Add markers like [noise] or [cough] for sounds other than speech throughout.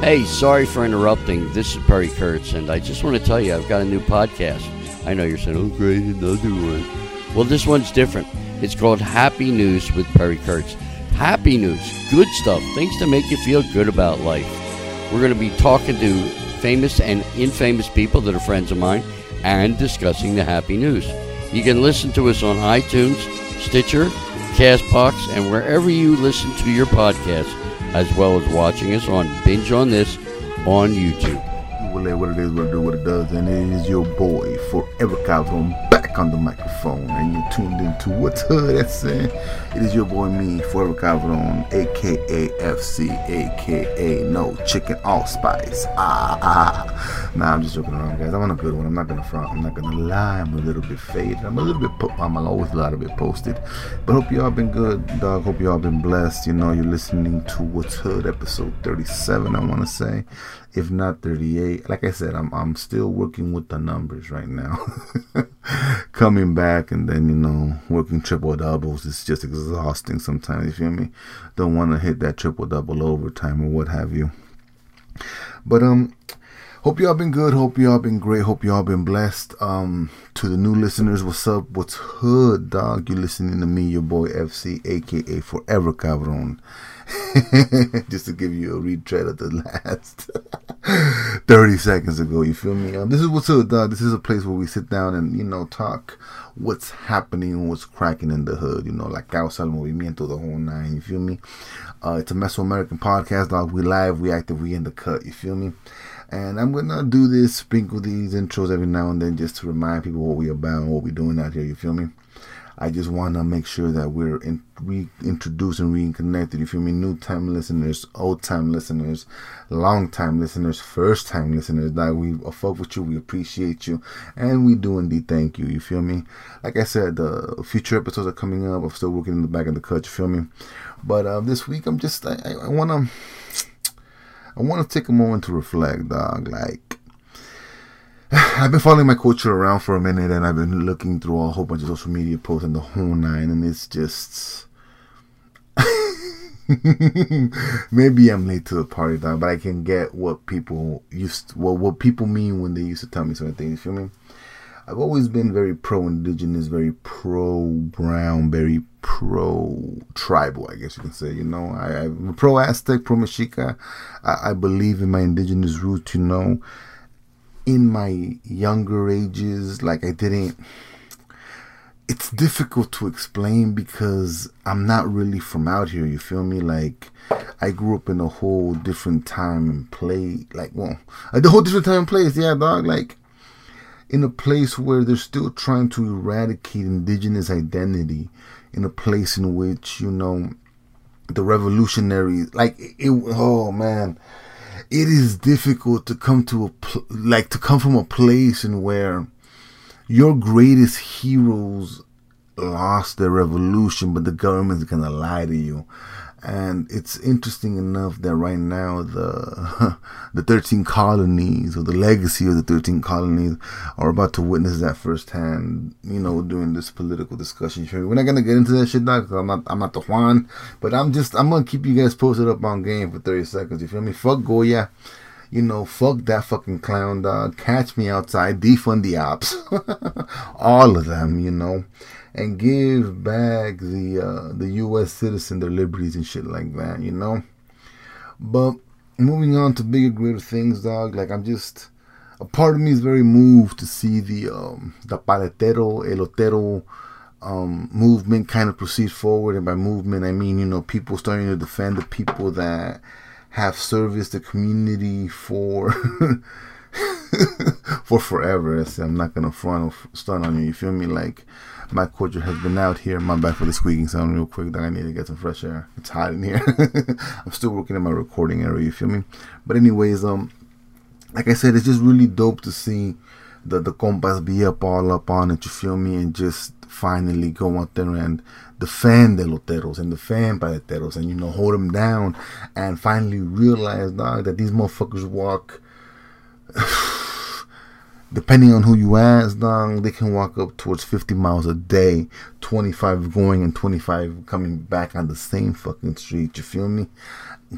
Hey, sorry for interrupting. This is Perry Kurtz, and I just want to tell you I've got a new podcast. I know you're saying, oh, great, another one. Well, this one's different. It's called Happy News with Perry Kurtz. Happy news, good stuff, things to make you feel good about life. We're going to be talking to famous and infamous people that are friends of mine and discussing the happy news. You can listen to us on iTunes, Stitcher, Castbox, and wherever you listen to your podcasts, as well as watching us on Binge on This on YouTube. What it is, what it do, what it does, and it is your boy Forever Cabron on the microphone, and you're tuned into what's hood. That's saying it is your boy me, Forever Cabron, aka FC, aka No Chicken Allspice. Ah, ah. Nah, I'm just joking around, guys. I'm on a good one. I'm not gonna front. I'm not gonna lie. I'm a little bit faded. I'm a little bit. Po- I'm always a little bit posted, but hope y'all been good, dog. Hope y'all been blessed. You know, you're listening to what's hood, episode 37. I want to say if not 38 like i said i'm i'm still working with the numbers right now [laughs] coming back and then you know working triple doubles is just exhausting sometimes you feel me? Don't want to hit that triple double overtime or what have you. But um hope y'all been good hope y'all been great hope y'all been blessed. Um to the new listeners what's up? What's hood dog? You listening to me your boy fc aka forever cabron. [laughs] Just to give you a retread of the last [laughs] [laughs] 30 seconds ago. You feel me? Um, this is what's up, dog. This is a place where we sit down and, you know, talk what's happening, what's cracking in the hood, you know, like causa el movimiento, the whole nine. You feel me? Uh, it's a Mesoamerican podcast, dog. We live, we active, we in the cut. You feel me? And I'm gonna do this, sprinkle these intros every now and then just to remind people what we're about and what we're doing out here. You feel me? I just want to make sure that we're in, reintroduced and reconnected. You feel me? New time listeners, old time listeners, long time listeners, first time listeners. That we uh, fuck with you, we appreciate you, and we do indeed thank you. You feel me? Like I said, the future episodes are coming up. I'm still working in the back of the cut. You feel me? But uh, this week, I'm just I, I, I wanna I wanna take a moment to reflect, dog. Like [sighs] I've been following my culture around for a minute and I've been looking through a whole bunch of social media posts and the whole nine, and it's just. [laughs] Maybe I'm late to the party, dog, but I can get what people used, what what people mean when they used to tell me certain things. You feel me? I've always been very pro-indigenous, very pro-brown, very pro-tribal. I guess you can say. You know, I, I'm pro-Aztec, pro-Mexica. I, I believe in my indigenous roots. You know in my younger ages, like I didn't. It's difficult to explain because I'm not really from out here. You feel me? Like I grew up in a whole different time and place. Like, well, a whole different time and place. Yeah, dog. Like in a place where they're still trying to eradicate indigenous identity. In a place in which you know the revolutionaries, like it. Oh man it is difficult to come to a pl- like to come from a place in where your greatest heroes lost their revolution, but the government's gonna lie to you. And it's interesting enough that right now the [laughs] the thirteen colonies or the legacy of the thirteen colonies are about to witness that firsthand. You know, during this political discussion. We're not gonna get into that shit, dog. Because I'm not I'm not the Juan, but I'm just I'm gonna keep you guys posted up on game for thirty seconds. You feel me? Fuck Goya. You know, fuck that fucking clown dog. Catch me outside. Defund the ops. [laughs] All of them. You know and give back the uh, the U.S. citizen their liberties and shit like that, you know. But moving on to bigger, greater things, dog. Like I'm just a part of me is very moved to see the um, the paletero, elotero um, movement kind of proceed forward, and by movement I mean you know people starting to defend the people that have serviced the community for. [laughs] for forever. I'm not gonna front or stun on you. You feel me? Like my culture has been out here. My bad for the squeaking sound real quick. That I need to get some fresh air. It's hot in here. I'm still working in my recording area. You feel me? But anyways, um, like I said, it's just really dope to see the the compas be up all up on it. You feel me? And just finally go out there and defend the loteros and defend paleteros and you know hold them down and finally realize dog that these motherfuckers walk depending on who you ask, dong, they can walk up towards 50 miles a day, 25 going and 25 coming back on the same fucking street. You feel me?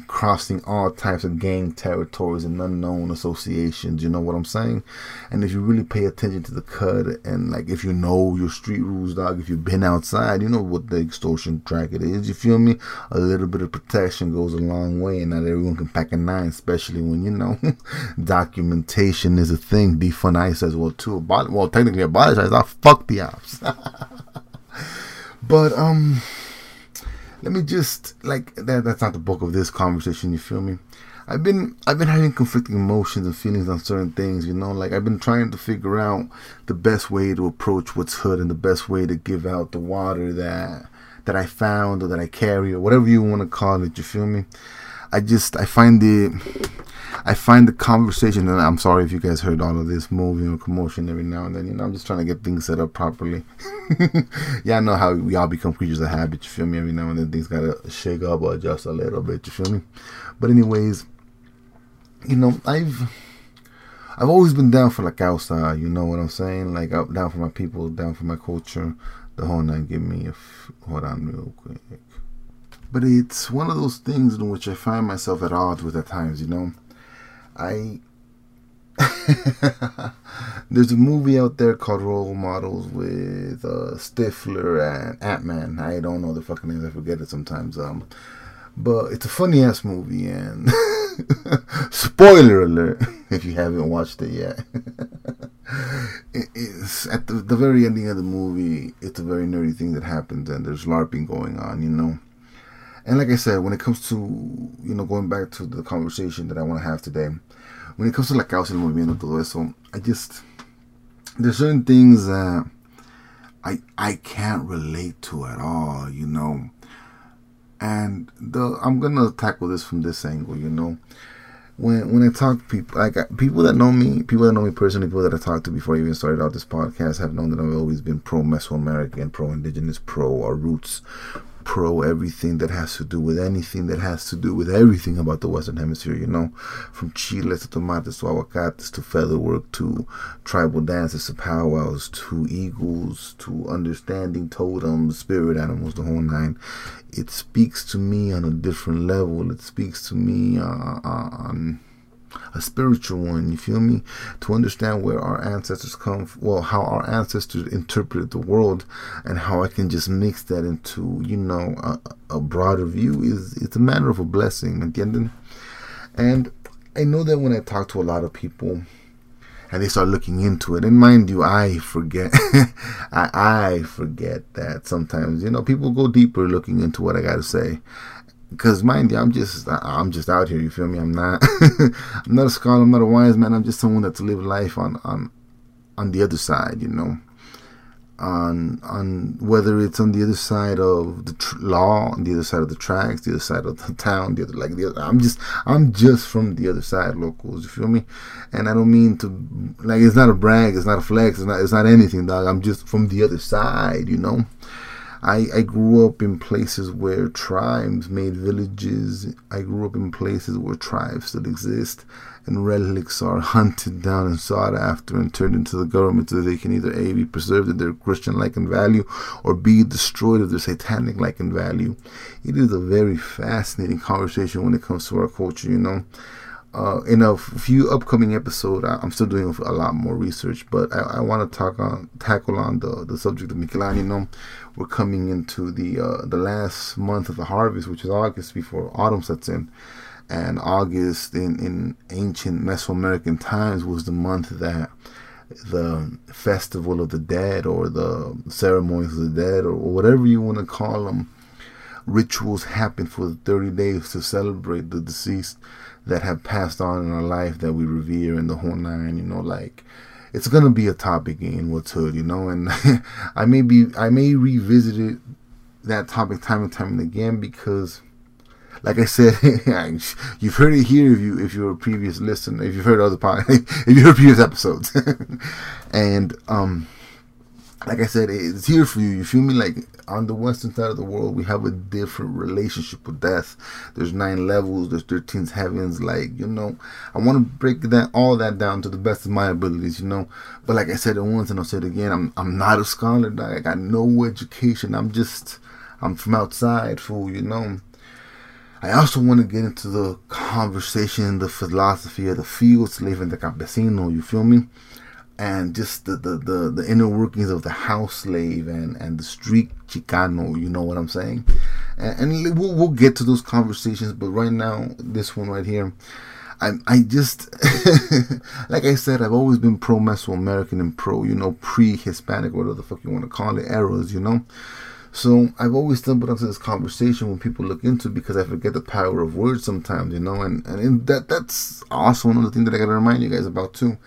Crossing all types of gang territories and unknown associations. You know what I'm saying? And if you really pay attention to the cut and like if you know your street rules, dog, if you've been outside, you know what the extortion racket is. You feel me? A little bit of protection goes a long way, and not everyone can pack a nine, especially when you know [laughs] documentation is a thing. Defund ICE as well too. Well, technically abolish ICE. I fuck the ops. [laughs] but um let me just like that that's not the bulk of this conversation you feel me? I've been i've been having conflicting emotions and feelings on certain things you know? Like i've been trying to figure out the best way to approach what's hood and the best way to give out the water that that i found or that i carry or whatever you want to call it you feel me? I just i find it I find the conversation, and I'm sorry if you guys heard all of this moving or commotion every now and then. You know, I'm just trying to get things set up properly. [laughs] yeah, I know how we all become creatures of habit. You feel me? Every now and then things gotta shake up or adjust a little bit. You feel me? But anyways, you know, I've I've always been down for like outside. You know what I'm saying? Like down for my people, down for my culture. The whole nine. Give me a f- hold on real quick. But it's one of those things in which I find myself at odds with at times. You know I [laughs] there's a movie out there called Role Models with uh, Stifler and Ant Man. I don't know the fucking names. I forget it sometimes. Um, but it's a funny ass movie and [laughs] spoiler alert [laughs] if you haven't watched it yet. it is at the, the very ending of the movie. It's a very nerdy thing that happens and there's LARPing going on. You know. And like I said, when it comes to you know going back to the conversation that I want to have today, when it comes to la causa del movimiento todo eso, I just there's certain things that I I can't relate to at all, you know. And the I'm gonna tackle this from this angle, you know. When when I talk to people like people that know me, people that know me personally, people that I talked to before I even started out this podcast have known that I've always been pro Mesoamerican, pro indigenous, pro our roots, pro everything that has to do with anything that has to do with everything about the Western Hemisphere, you know, from chiles to tomates to aguacates to featherwork to tribal dances to powwows to eagles to understanding totems, spirit animals, the whole nine. It speaks to me on a different level. It speaks to me uh, uh on a spiritual one, you feel me? To understand where our ancestors come from, well, how our ancestors interpret the world and how I can just mix that into, you know, a, a broader view is it's a matter of a blessing, ¿entienden? And I know that when I talk to a lot of people and they start looking into it, and mind you, I forget, [laughs] I, I forget that sometimes, you know, people go deeper looking into what I got to say because mind you, I'm just I'm just out here. You feel me? I'm not [laughs] I'm not a scholar. I'm not a wise man. I'm just someone that's lived life on on on the other side. You know, on on whether it's on the other side of the tr- law, on the other side of the tracks, the other side of the town, the other like the other. I'm just I'm just from the other side, locals. You feel me? And I don't mean to like it's not a brag. It's not a flex. It's not it's not anything, dog. I'm just from the other side. You know. I, I grew up in places where tribes made villages. I grew up in places where tribes still exist and relics are [laughs] hunted down and sought after and turned into the government so they can either A, be preserved in their Christian like and value or be destroyed of their satanic like and value. It is a very fascinating conversation when it comes to our culture, you know uh, in a few upcoming episodes, I'm still doing a lot more research, but I, I want to talk on tackle on the, the subject of Michelangelo. You know, we're coming into the uh, the last month of the harvest, which is August before autumn sets in, and August in in ancient Mesoamerican times was the month that the festival of the dead or the ceremonies of the dead or whatever you want to call them rituals happen for the 30 days to celebrate the deceased that have passed on in our life that we revere in the whole nine, you know, like it's gonna be a topic in what's hood, you know, and [laughs] I may be I may revisit it that topic time and time and again because like I said, [laughs] you've heard it here if you if you're a previous listener, if you've heard other pod, [laughs] if you heard previous episodes, and um, like I said, it's here for you. You feel me? Like on the western side of the world, we have a different relationship with death. There's nine levels. There's thirteen heavens. Like you know, I want to break that all that down to the best of my abilities. You know, but like I said it once and I'll say it again. I'm I'm not a scholar. I got no education. I'm just I'm from outside, fool. You know. I also want to get into the conversation, the philosophy of the field slave and the campesino, you feel me? And just the, the, the, the inner workings of the house slave and, and the street chicano, you know what I'm saying? And, and we'll, we'll get to those conversations, but right now, this one right here, I, I just, [laughs] like I said, I've always been pro Mesoamerican and pro, you know, pre Hispanic, whatever the fuck you want to call it, eras, you know? So I've always stumbled onto this conversation when people look into because I forget the power of words sometimes, you know, and, and that that's also another thing that I gotta remind you guys about too.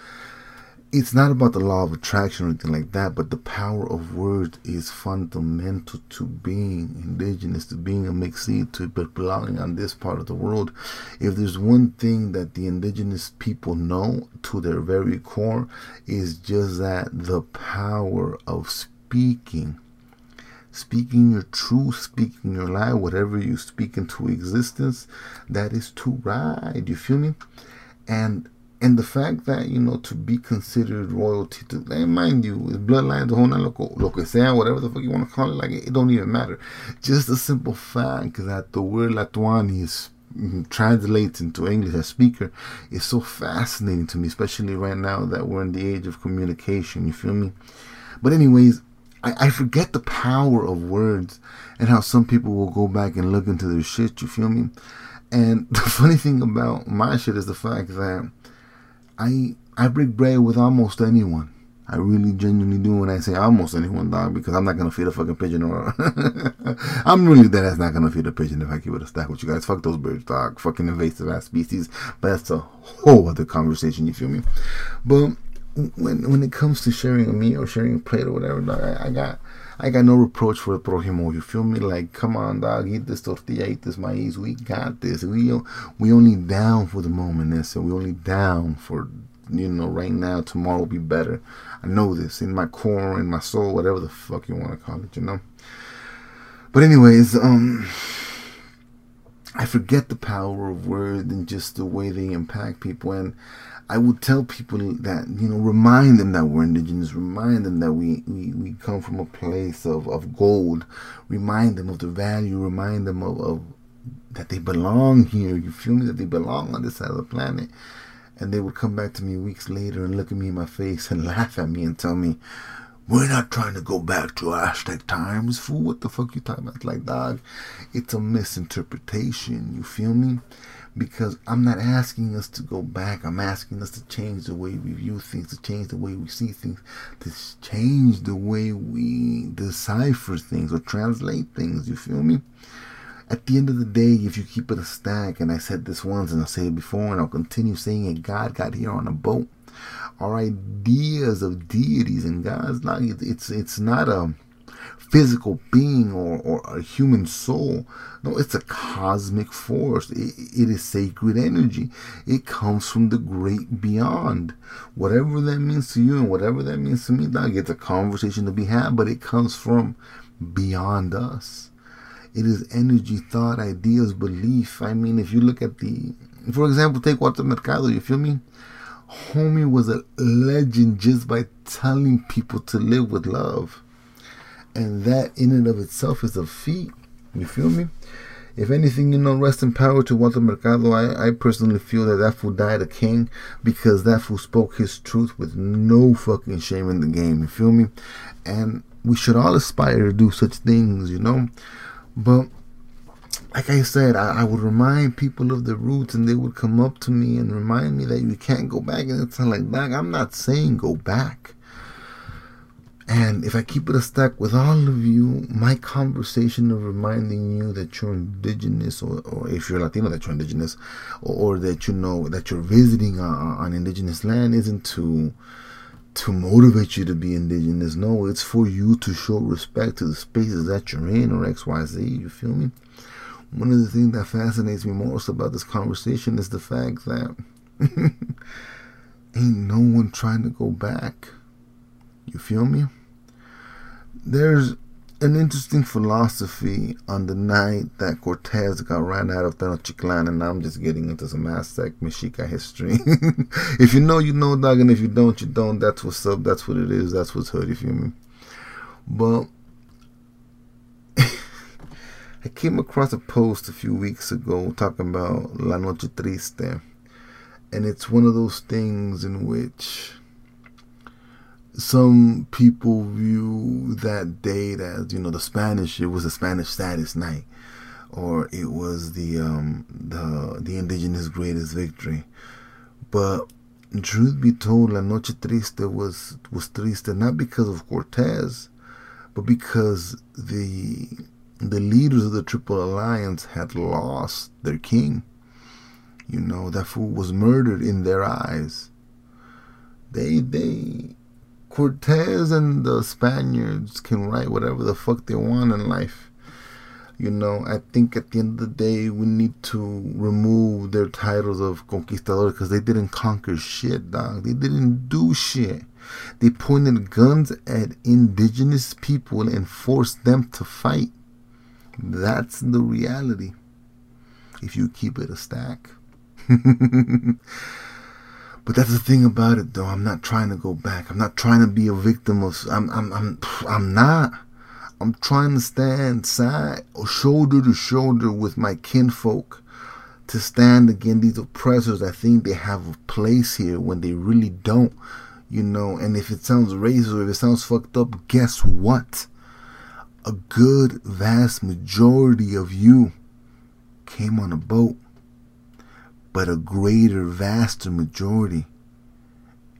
It's not about the law of attraction or anything like that, but the power of words is fundamental to being indigenous, to being a mixed to belonging on this part of the world. If there's one thing that the indigenous people know to their very core, is just that the power of speaking speaking your truth, speaking your lie, whatever you speak into existence, that is to ride. You feel me? And and the fact that you know to be considered royalty to and mind you is bloodline the whole loco lo que sea whatever the fuck you want to call it like it, it don't even matter just the simple fact that the word tlatoani is mm, translates into English as speaker is so fascinating to me especially right now that we're in the age of communication you feel me but anyways I, I forget the power of words and how some people will go back and look into their shit, you feel me? And [laughs] the funny thing about my shit is the fact that I I break bread with almost anyone. I really genuinely do when I say almost anyone, dog, because I'm not gonna feed a fucking pigeon or [laughs] I'm really dead ass not gonna feed a pigeon if I keep it a stack with you guys. Fuck those birds, dog. Fucking invasive ass species. But that's a whole other conversation, you feel me? But when when it comes to sharing a meal or sharing a plate or whatever, dog, I, I, got I got no reproach for the prójimo. You feel me? Like, come on, dog, eat this tortilla, eat this maize. We got this. We we only down for the moment, and so we only down for you know right now. Tomorrow will be better. I know this in my core, in my soul, whatever the fuck you want to call it, you know. But anyways, um. I forget the power of words and just the way they impact people. And I would tell people that, you know, remind them that we're indigenous, remind them that we, we, we come from a place of, of gold, remind them of the value, remind them of, of that they belong here. You feel me? That they belong on this side of the planet. And they would come back to me weeks later and look at me in my face and [laughs] laugh at me and tell me, we're not trying to go back to Aztec times, fool. What the fuck you talking about? Like, dog, it's a misinterpretation. You feel me? Because I'm not asking us to go back. I'm asking us to change the way we view things, to change the way we see things, to change the way we decipher things or translate things. You feel me? At the end of the day, if you keep it a stack, and I said this once and I'll say it before and I'll continue saying it, God got here on a boat. Our ideas of deities and gods, like it's it's not a physical being or, or a human soul. No, it's a cosmic force. It, it is sacred energy. It comes from the great beyond. Whatever that means to you and whatever that means to me, dog, it's a conversation to be had, but it comes from beyond us. It is energy, thought, ideas, belief. I mean, if you look at the, for example, take Walter Mercado, you feel me? Homie was a legend just by telling people to live with love and that in and of itself is a feat. You feel me? If anything, you know, rest in power to Walter Mercado. I, I personally feel that that fool died a king because that fool spoke his truth with no fucking shame in the game. You feel me? And we should all aspire to do such things, you know? But like I said, I, I, would remind people of the roots and they would come up to me and remind me that you can't go back. And it's like, that. I'm not saying go back. And if I keep it a stack with all of you, my conversation of reminding you that you're indigenous, or, or if you're Latino, that you're indigenous, or, or that you know that you're visiting on, on indigenous land, isn't to to motivate you to be indigenous. No, it's for you to show respect to the spaces that you're in, or X, Y, Z. You feel me? One of the things that fascinates me most about this conversation is the fact that [laughs] ain't no one trying to go back. You feel me? There's an interesting philosophy on the night that Cortez got ran out of Tenochtitlan, and I'm just getting into some Aztec Mexica history. [laughs] if you know, you know, dog, and if you don't, you don't. That's what's up. That's what it is. That's what's hood. You feel me? But [laughs] I came across a post a few weeks ago talking about La Noche Triste. And it's one of those things in which some people view that date as, you know, the Spanish, it was the Spanish saddest night. Or it was the um, the the indigenous greatest victory. But truth be told, La Noche Triste was was triste not because of Cortez, but because the the leaders of the Triple Alliance had lost their king. You know, that fool was murdered in their eyes. They they Cortez and the Spaniards can write whatever the fuck they want in life. You know, I think at the end of the day, we need to remove their titles of conquistador because they didn't conquer shit, dog. They didn't do shit. They pointed guns at indigenous people and forced them to fight. That's the reality. If you keep it a stack. [laughs] but that's the thing about it, though. I'm not trying to go back. I'm not trying to be a victim of. I'm. I'm. I'm. I'm not. I'm trying to stand side or shoulder to shoulder with my kinfolk to stand against these oppressors. I think they have a place here when they really don't, you know. And if it sounds racist or if it sounds fucked up, guess what? A good vast majority of you came on a boat, but a greater, vaster majority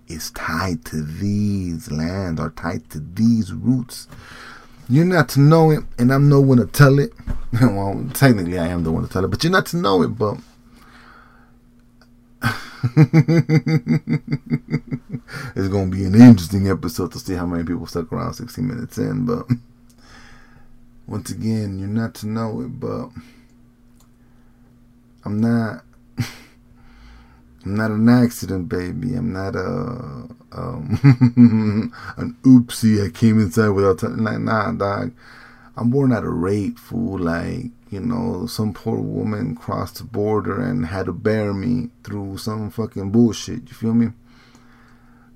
is tied to these lands or tied to these roots. You're not to know it, and I'm no one to tell it. [laughs] well, technically, I am the one to tell it, but you're not to know it. But [laughs] it's gonna be an interesting episode to see how many people stuck around 16 minutes in. But once again, you're not to know it, but I'm not. I'm not an accident, baby. I'm not a um, [laughs] an oopsie. I came inside without telling. Like, nah, dog. I'm born out of rape, fool. Like, you know, some poor woman crossed the border and had to bear me through some fucking bullshit. You feel me?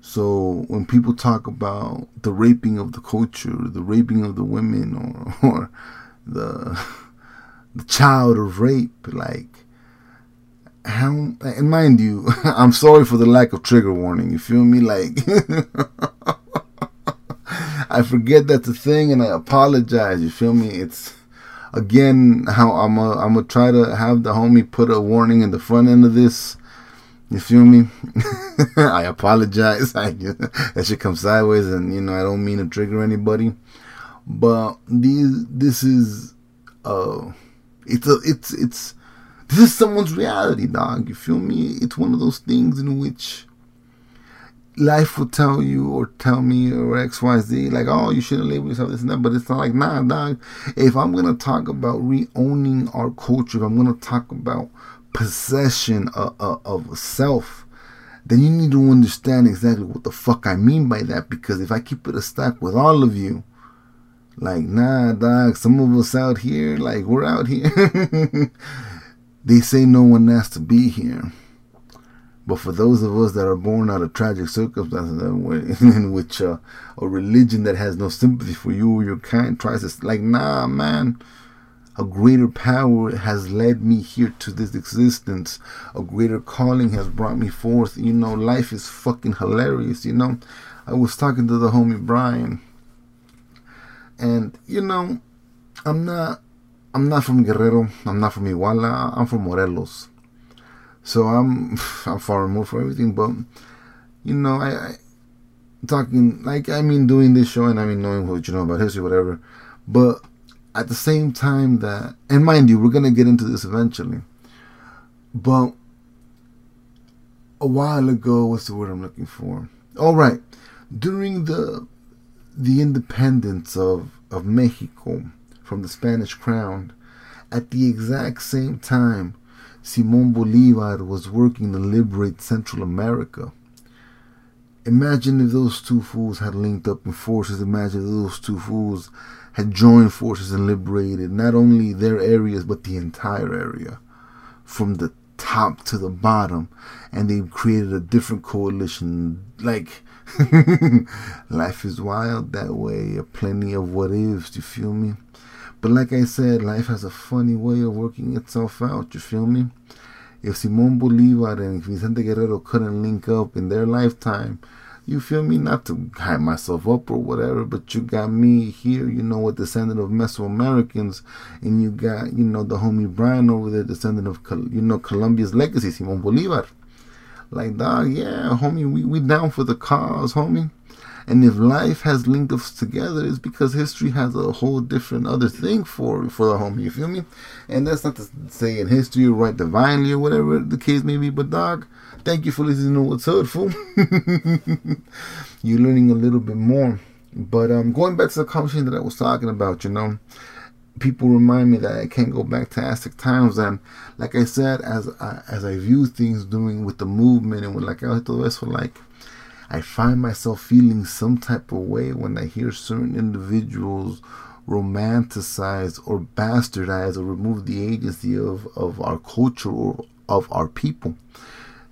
So when people talk about the raping of the culture, the raping of the women, or, [laughs] or the [laughs] the child of rape, like how and mind you, [laughs] I'm sorry for the lack of trigger warning. You feel me? Like [laughs] I forget that's a thing, and I apologize. You feel me? It's again how I'm a, I'm gonna try to have the homie put a warning in the front end of this. You feel me? [laughs] I apologize. I, that should come sideways, and you know I don't mean to trigger anybody, but these this is uh, it's a it's it's this is someone's reality, dog. You feel me? It's one of those things in which life will tell you or tell me or XYZ, like, oh, you shouldn't label yourself this and that. But it's not like, nah, dog. If I'm going to talk about re owning our culture, if I'm going to talk about possession uh, uh, of, of, of self, then you need to understand exactly what the fuck I mean by that. Because if I keep it a stack with all of you, like, nah, dog, some of us out here, like, we're out here. [laughs] They say no one has to be here. But for those of us that are born out of tragic circumstances in [laughs] which uh, a religion that has no sympathy for you or your kind tries to, like, nah, man, a greater power has led me here to this existence. A greater calling has brought me forth. You know, life is fucking hilarious. You know, I was talking to the homie Brian, and, you know, I'm not I'm not from Guerrero. I'm not from Iguala. I'm from Morelos. So I'm [laughs] I'm far removed from everything. But you know, I, I talking like I mean doing this show and I mean knowing what you know about history, whatever. But at the same time that and mind you, we're gonna get into this eventually. But a while ago, what's the word I'm looking for? All right, during the the independence of of Mexico from the Spanish crown. At the exact same time, Simon Bolivar was working to liberate Central America. Imagine if those two fools had linked up in forces. Imagine if those two fools had joined forces and liberated not only their areas but the entire area from the top to the bottom and they created a different coalition like [laughs] life is wild that way plenty of what ifs you feel me But like I said, life has a funny way of working itself out. You feel me? If Simon Bolivar and Vicente Guerrero couldn't link up in their lifetime, you feel me? Not to hype myself up or whatever, but you got me here, you know, a descendant of Mesoamericans, and you got, you know, the homie Brian over there, descendant of, you know, Colombia's legacy, Simon Bolivar. Like, dog, yeah, homie, we, we down for the cause, homie. And if life has linked us together, it's because history has a whole different other thing for for the homie. You feel me? And that's not to say in history you write divinely or whatever the case may be. But dog, thank you for listening to what's up, fool. [laughs] You're learning a little bit more. But um, going back to the conversation that I was talking about, you know, people remind me that I can't go back to Aztec times. And like I said, as I, as I view things doing with the movement and with like the for like I find myself feeling some type of way when I hear certain individuals romanticize or bastardize or remove the agency of, of our culture or of our people.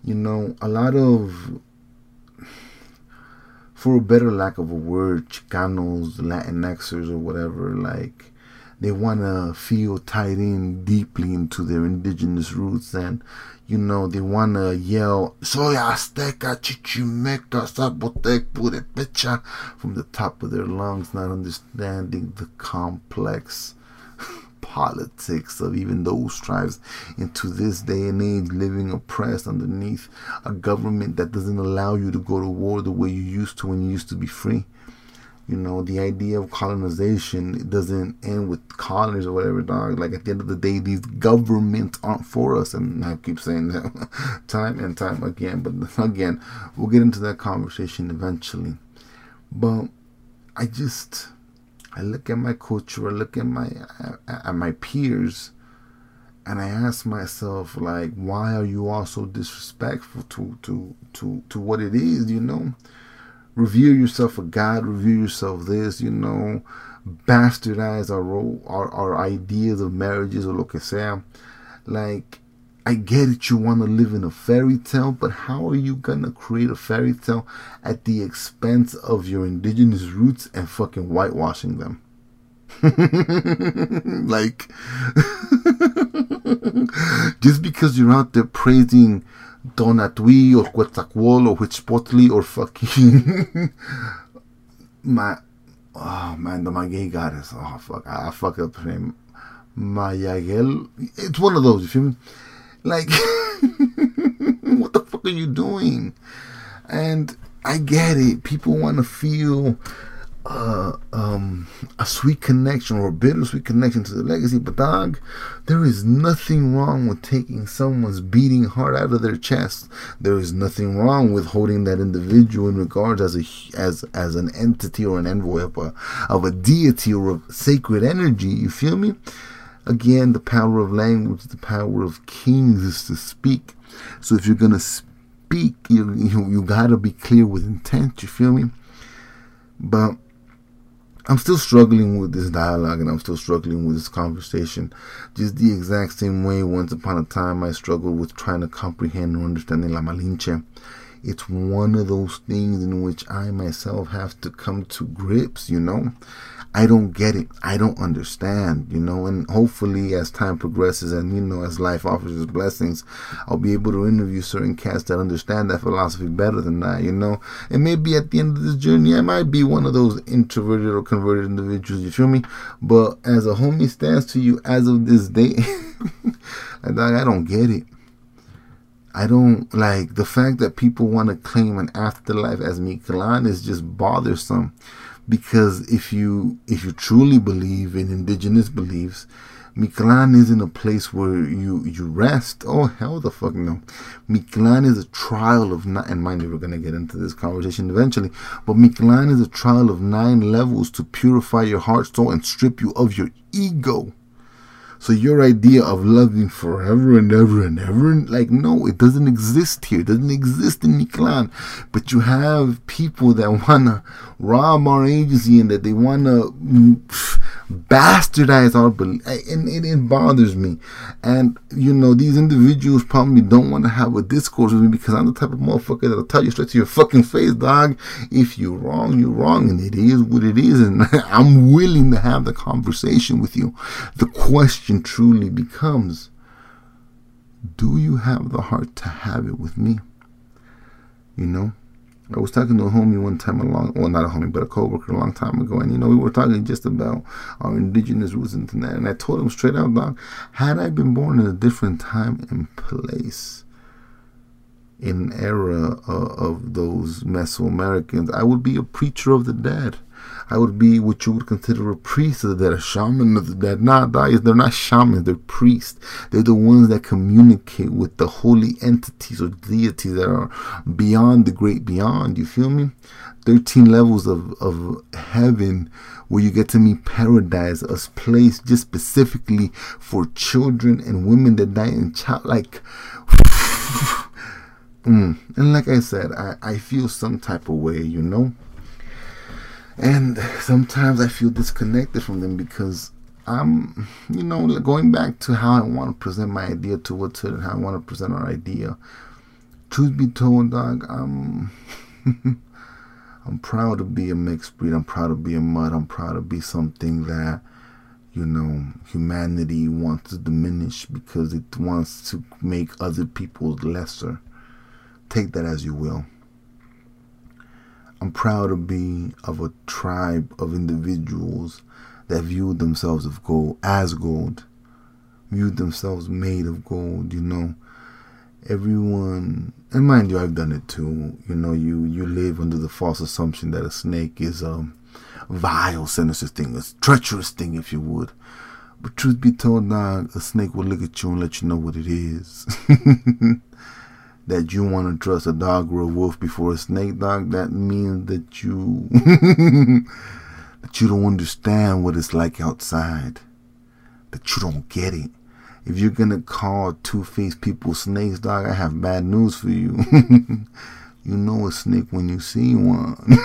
You know, a lot of, for a better lack of a word, Chicanos, Latinxers, or whatever, like, they want to feel tied in deeply into their indigenous roots and you know they want to yell soy azteca chichimeca zapotec purepecha from the top of their lungs not understanding the complex [laughs] politics of even those tribes. Into this day and age living oppressed underneath a government that doesn't allow you to go to war the way you used to when you used to be free you know, the idea of colonization doesn't end with colonies or whatever, dog. Like at the end of the day, these governments aren't for us, and I keep saying that [laughs] time and time again. But [laughs] again, we'll get into that conversation eventually. But I just, I look at my culture, I look at my at my peers, and I ask myself, like, why are you all so disrespectful to to to to what it is, you know? Revere yourself a God, revere yourself this, you know, bastardize our role, our, our ideas of marriages or lo que sea. Like, I get it, you want to live in a fairy tale, but how are you gonna create a fairy tale at the expense of your indigenous roots and fucking whitewashing them? [laughs] like, [laughs] just because you're out there praising Tonatiuh or Quetzalcoatl or Huichpotli or fucking [laughs] my oh man the my gay goddess oh fuck I, I fucked up the name. Mayahuel it's one of those you feel me? Like [laughs] what the fuck are you doing? And I get it people want to feel uh, um, a sweet connection or a bittersweet connection to the legacy. But dog, there is nothing wrong with taking someone's beating heart out of their chest. There is nothing wrong with holding that individual in regards as a as as an entity or an envoy of a of a deity or a sacred energy. You feel me? Again, the power of language, the power of kings is to speak. So if you're gonna speak, you you, you gotta be clear with intent. You feel me? But I'm still struggling with this dialogue and I'm still struggling with this conversation. Just the exact same way once upon a time I struggled with trying to comprehend or understanding La Malinche. It's one of those things in which I myself have to come to grips, you know? I don't get it. I don't understand, you know. And hopefully, as time progresses and, you know, as life offers us blessings, I'll be able to interview certain cats that understand that philosophy better than I, you know. And maybe at the end of this journey, I might be one of those introverted or converted individuals, you feel me? But as a homie stands to you as of this day, [laughs] I don't get it. I don't like the fact that people want to claim an afterlife as Mictlan is just bothersome because if you if you truly believe in indigenous beliefs Mictlan isn't a place where you you rest. Oh hell, the fuck no! Mictlan is a trial of nine. And mind you, we're gonna get into this conversation eventually. But Mictlan is a trial of nine levels to purify your heart, soul, and strip you of your ego. So your idea of loving forever and ever and ever, like no, it doesn't exist here. It doesn't exist in Mictlan. But you have people that wanna rob our agency and that they wanna mm, bastardize our belief, and it, it bothers me. And you know, these individuals probably don't want to have a discourse with me because I'm the type of motherfucker that'll tell you straight to your fucking face, dog. If you're wrong, you're wrong, and it is what it is, and [laughs] I'm willing to have the conversation with you. The question truly becomes: Do you have the heart to have it with me? You know. I was talking to a homie one time, a long, well, not a homie, but a coworker a long time ago, and you know, we were talking just about our indigenous roots and that. And I told him straight out, dog, had I been born in a different time and place, in era of those Mesoamericans, I would be a preacher of the dead. I would be what you would consider a priest of the dead, a shaman of the dead. Nah, they're not shamans, they're priests. They're the ones that communicate with the holy entities or deities that are beyond the great beyond. You feel me? 13 levels of, of heaven where you get to meet paradise, a place just specifically for children and women that die in child. Like, [laughs] mm. and like I said, I, I feel some type of way, you know? And sometimes I feel disconnected from them because I'm, you know, going back to how I want to present my idea towards it and how I want to present our idea. Truth be told, dog, I'm, [laughs] I'm proud to be a mixed breed. I'm proud to be a mud. I'm proud to be something that, you know, humanity wants to diminish because it wants to make other people lesser. Take that as you will. I'm proud to be of a tribe of individuals that viewed themselves of gold as gold, viewed themselves made of gold, you know. Everyone and mind you I've done it too. You know, you you live under the false assumption that a snake is a vile, sinister thing, a treacherous thing if you would. But truth be told, dog, a snake will look at you and let you know what it is. [laughs] that you want to trust a dog or a wolf before a snake dog, that means that you [laughs] that you don't understand what it's like outside. That you don't get it. If you're gonna call two-faced people snakes, dog, I have bad news for you. [laughs] you know a snake when you see one.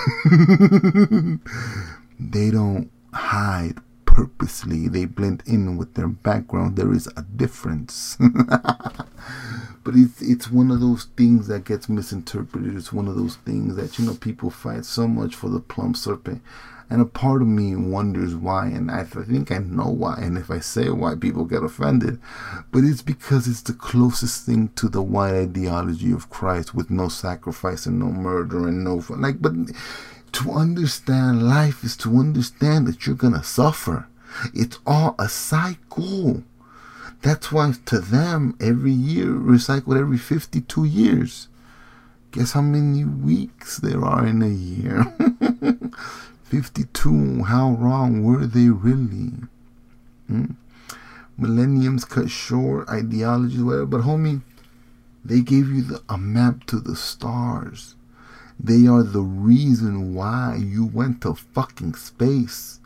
[laughs] they don't hide purposely. They blend in with their background. There is a difference. [laughs] but it's it's one of those things that gets misinterpreted. It's one of those things that you know people fight so much for the plum serpent, and a part of me wonders why, and I think I know why. And if I say why, people get offended, but it's because it's the closest thing to the white ideology of Christ, with no sacrifice and no murder and no fun. like. But to understand life is to understand that you're gonna suffer. It's all a cycle. That's why to them, every year recycled every 52 years. Guess how many weeks there are in a year? [laughs] 52. How wrong were they really? Hmm? Millenniums cut short, ideologies, whatever. But homie, they gave you the, a map to the stars. They are the reason why you went to fucking space.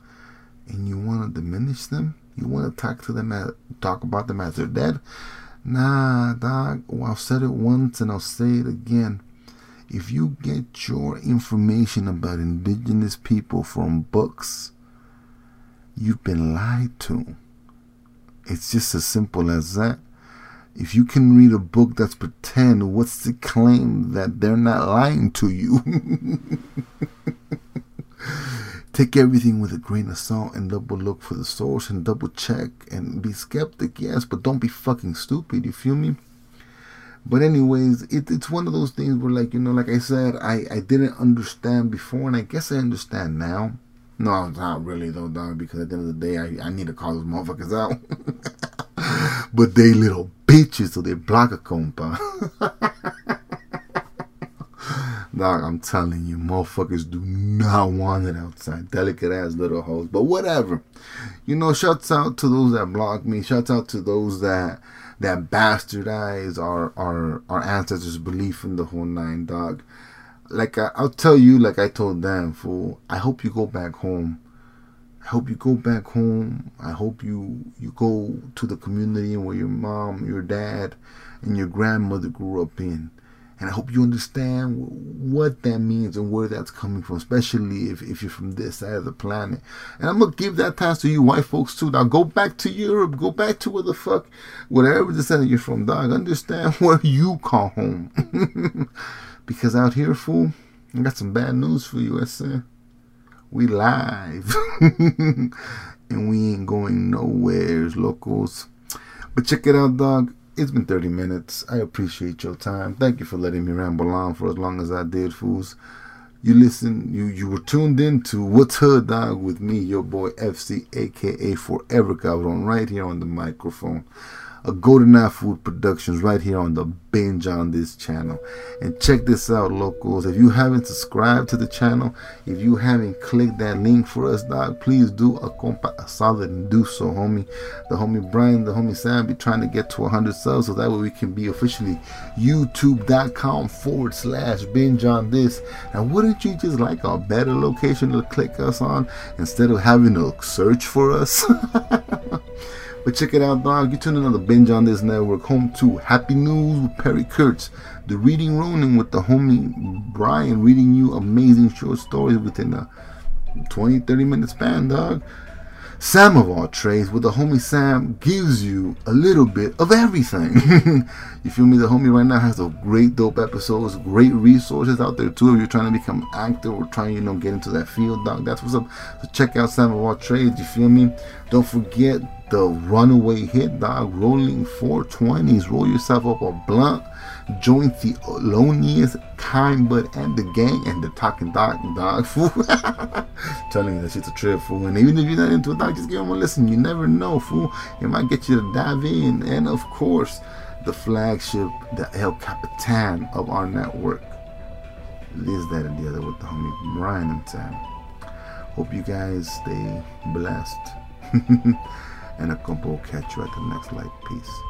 And you want to diminish them? You want to talk to them, as, talk about them as they're dead? Nah, dog. Well, I've said it once and I'll say it again. If you get your information about indigenous people from books, you've been lied to. It's just as simple as that. If you can read a book that's pretend, what's the claim that they're not lying to you? [laughs] take everything with a grain of salt and double look for the source and double check and be skeptic, yes, but don't be fucking stupid. You feel me? But anyways, it, it's one of those things where, like you know, like I said, I I didn't understand before, and I guess I understand now. No, not really though, dog. Because at the end of the day, I, I need to call those motherfuckers out. [laughs] but they little bitches, so they block a compa. [laughs] Dog, I'm telling you, motherfuckers do not want it outside. Delicate ass little hoes. But whatever. You know, shouts out to those that block me. Shouts out to those that that bastardize our our our ancestors' belief in the whole nine dog. Like I, I'll tell you, like I told them, fool. I hope you go back home hope you go back home. I hope you you go to the community where your mom, your dad, and your grandmother grew up in. And I hope you understand what that means and where that's coming from, especially if, if you're from this side of the planet. And I'm to give that task to you white folks too. Now go back to Europe, go back to where the fuck, whatever the center you're from, dog. Understand [laughs] where you call home. [laughs] because out here, fool, I got some bad news for you, I said. We live. [laughs] and we ain't going nowheres, locals. But check it out, dog. It's been 30 minutes. I appreciate your time. Thank you for letting me ramble on for as long as I did, fools. You listen, you you were tuned in to What's Hood Dog with me, your boy FC, aka Forever Cabron, right here on the microphone a Golden Eye Food Productions right here on the binge on this channel. And check this out, locals. If you haven't subscribed to the channel, if you haven't clicked that link for us, dog, please do a compa a solid and do so, homie. The homie Brian, the homie Sam be trying to get to 100 subs so that way we can be officially youtube.com forward slash binge on this. And wouldn't you just like a better location to click us on instead of having to search for us? [laughs] But check it out, dog. You tune in on the binge on this network. Home to Happy News with Perry Kurtz. The Reading Ronin with the homie Brian reading you amazing short stories within a 20 30 minute span, dog. Sam of all trades, with the homie Sam gives you a little bit of everything. [laughs] you feel me? The homie right now has a great dope episodes, great resources out there too. If you're trying to become active or trying, you know, get into that field, dog. That's what's up. So check out Sam of all trades. You feel me? Don't forget the runaway hit, dog. Rolling 420s. Roll yourself up a blunt. Join Thelonious, Kind Bud, and the gang, and the talking dog, dog fool. [laughs] Telling you that shit's a trip, fool. And even if you're not into it, dog, just give them a listen. You never know, fool. It might get you to dive in. And of course, the flagship, the El Capitan of our network. This, that, and the other with the homie Brian and Sam. Hope you guys stay blessed. [laughs] and a combo catch you at the next light. Peace.